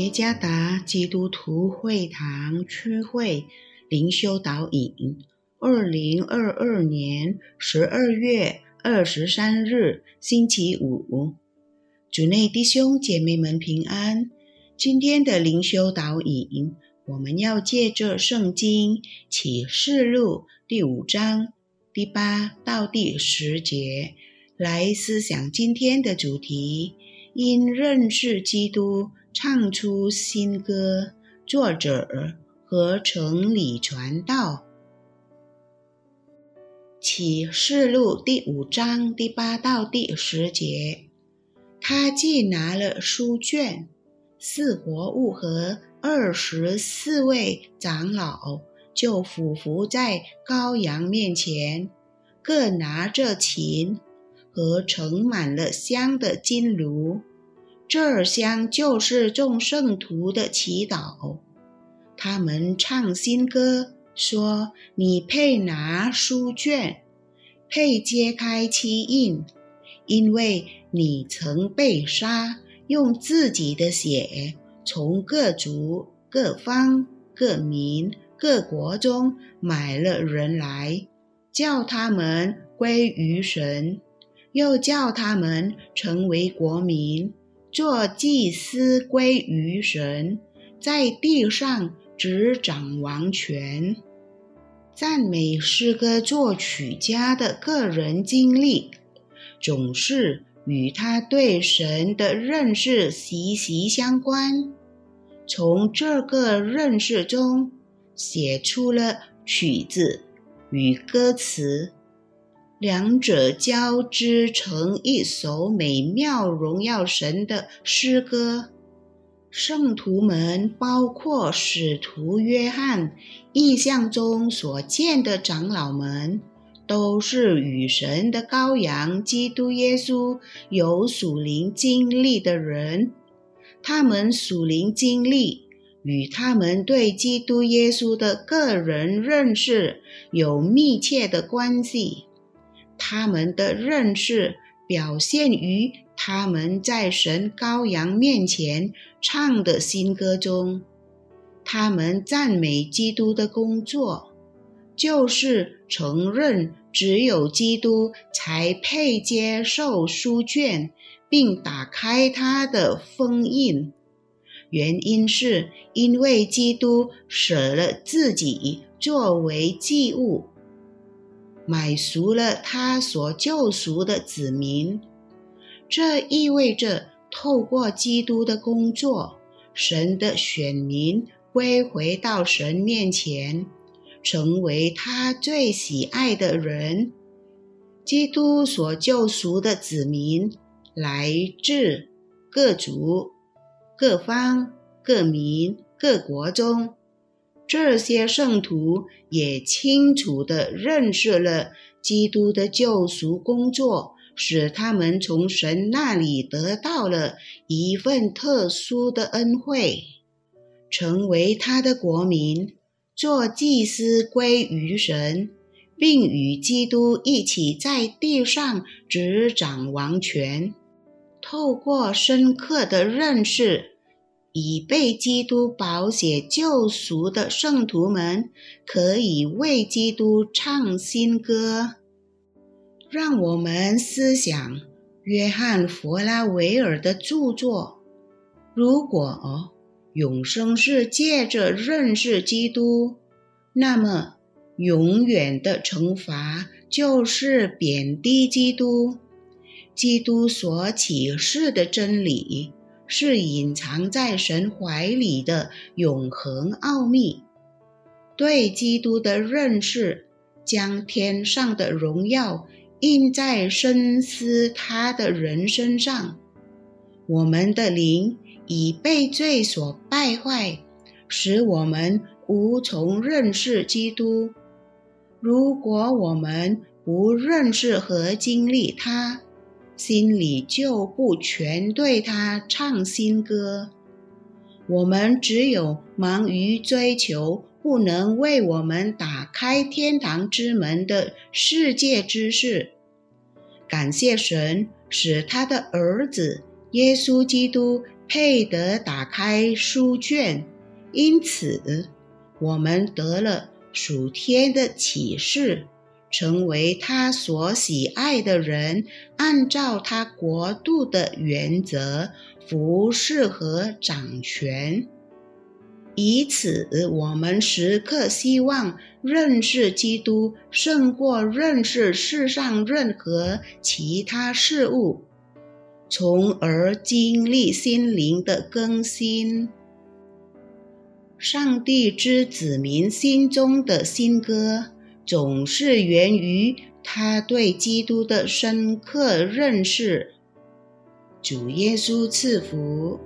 耶加达基督徒会堂区会灵修导引，二零二二年十二月二十三日星期五，主内弟兄姐妹们平安。今天的灵修导引，我们要借着圣经启示录第五章第八到第十节来思想今天的主题：因认识基督。唱出新歌，作者和城里传道。启示录第五章第八到第十节，他既拿了书卷，四活物和二十四位长老就俯伏在羔羊面前，各拿着琴和盛满了香的金炉。这香就是众圣徒的祈祷。他们唱新歌，说：“你配拿书卷，配揭开七印，因为你曾被杀，用自己的血从各族、各方、各民、各国中买了人来，叫他们归于神，又叫他们成为国民。”做祭司归于神，在地上执掌王权。赞美诗歌作曲家的个人经历，总是与他对神的认识息息相关。从这个认识中，写出了曲子与歌词。两者交织成一首美妙荣耀神的诗歌。圣徒们，包括使徒约翰意象中所见的长老们，都是与神的羔羊基督耶稣有属灵经历的人。他们属灵经历与他们对基督耶稣的个人认识有密切的关系。他们的认识表现于他们在神羔羊面前唱的新歌中。他们赞美基督的工作，就是承认只有基督才配接受书卷，并打开它的封印。原因是因为基督舍了自己作为祭物。买赎了他所救赎的子民，这意味着透过基督的工作，神的选民归回到神面前，成为他最喜爱的人。基督所救赎的子民来自各族、各方、各民、各国中。这些圣徒也清楚地认识了基督的救赎工作，使他们从神那里得到了一份特殊的恩惠，成为他的国民，做祭司归于神，并与基督一起在地上执掌王权。透过深刻的认识。已被基督宝血救赎的圣徒们，可以为基督唱新歌。让我们思想约翰·弗拉维尔的著作：如果永生是借着认识基督，那么永远的惩罚就是贬低基督。基督所启示的真理。是隐藏在神怀里的永恒奥秘。对基督的认识，将天上的荣耀印在深思他的人身上。我们的灵已被罪所败坏，使我们无从认识基督。如果我们不认识和经历他，心里就不全对他唱新歌。我们只有忙于追求不能为我们打开天堂之门的世界之事。感谢神，使他的儿子耶稣基督配得打开书卷，因此我们得了属天的启示，成为他所喜爱的人，按照他国度的原则服侍和掌权。以此，我们时刻希望认识基督，胜过认识世上任何其他事物，从而经历心灵的更新。上帝之子民心中的新歌，总是源于他对基督的深刻认识。主耶稣赐福。